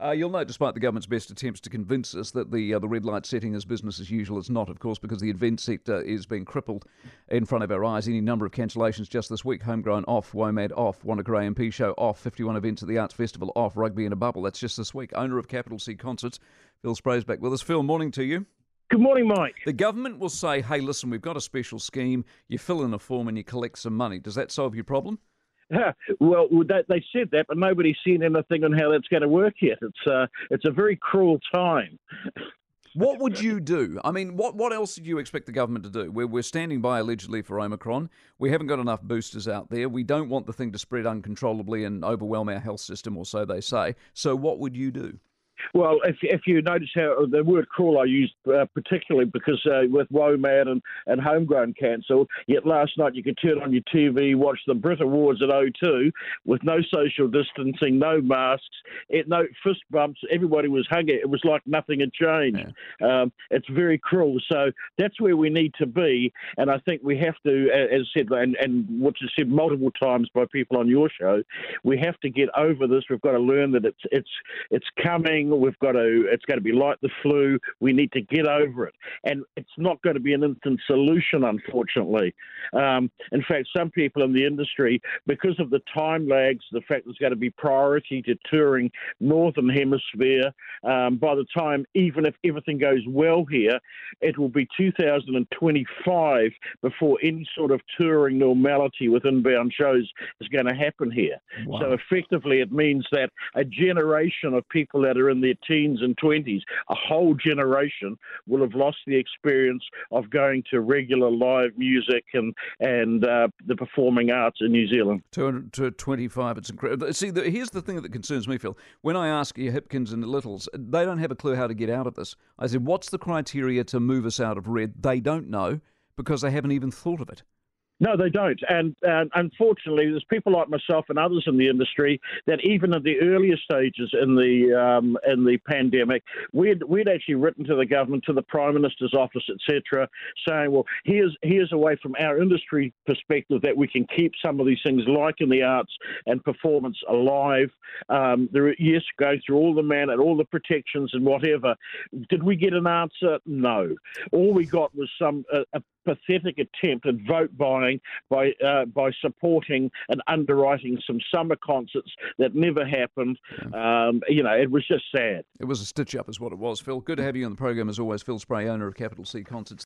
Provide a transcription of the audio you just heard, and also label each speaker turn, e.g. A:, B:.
A: Uh, you'll note, despite the government's best attempts to convince us that the uh, the red light setting is business as usual, it's not, of course, because the event sector is being crippled in front of our eyes. Any number of cancellations just this week: Homegrown off, WOMAD off, Wanaka A&P show off, 51 events at the Arts Festival off, rugby in a bubble. That's just this week. Owner of Capital C Concerts, Phil Sprey's back with us. Phil, morning to you.
B: Good morning, Mike.
A: The government will say, "Hey, listen, we've got a special scheme. You fill in a form and you collect some money. Does that solve your problem?"
B: well, they said that, but nobody's seen anything on how that's going to work yet. It's uh, it's a very cruel time.
A: what would you do? I mean, what what else did you expect the government to do? We're, we're standing by allegedly for Omicron. We haven't got enough boosters out there. We don't want the thing to spread uncontrollably and overwhelm our health system, or so they say. So, what would you do?
B: Well, if, if you notice how the word cruel I used uh, particularly because uh, with WOMAD and, and homegrown cancelled, yet last night you could turn on your TV, watch the Brit Awards at O2 with no social distancing, no masks, it, no fist bumps. Everybody was hugging. It was like nothing had changed. Yeah. Um, it's very cruel. So that's where we need to be. And I think we have to, as I said, and, and which is said multiple times by people on your show, we have to get over this. We've got to learn that it's it's it's coming We've got to. It's going to be like the flu. We need to get over it, and it's not going to be an instant solution, unfortunately. Um, in fact, some people in the industry, because of the time lags, the fact there's going to be priority to touring northern hemisphere. Um, by the time, even if everything goes well here, it will be 2025 before any sort of touring normality with inbound shows is going to happen here. Wow. So effectively, it means that a generation of people that are in in their teens and 20s, a whole generation will have lost the experience of going to regular live music and, and uh, the performing arts in New Zealand.
A: 225, it's incredible. See, the, here's the thing that concerns me, Phil. When I ask your Hipkins and the Littles, they don't have a clue how to get out of this. I said, what's the criteria to move us out of red? They don't know because they haven't even thought of it.
B: No, they don't. And, and unfortunately, there's people like myself and others in the industry that even at the earlier stages in the um, in the pandemic, we'd we'd actually written to the government, to the Prime Minister's office, etc., saying, well, here's here's a way from our industry perspective that we can keep some of these things, like in the arts and performance, alive. Um, there, yes, go through all the man and all the protections and whatever. Did we get an answer? No. All we got was some a, a pathetic attempt at vote by uh, by supporting and underwriting some summer concerts that never happened. Yeah. Um, you know, it was just sad.
A: It was a stitch up, is what it was. Phil, good to have you on the program as always. Phil Sprey, owner of Capital C Concerts.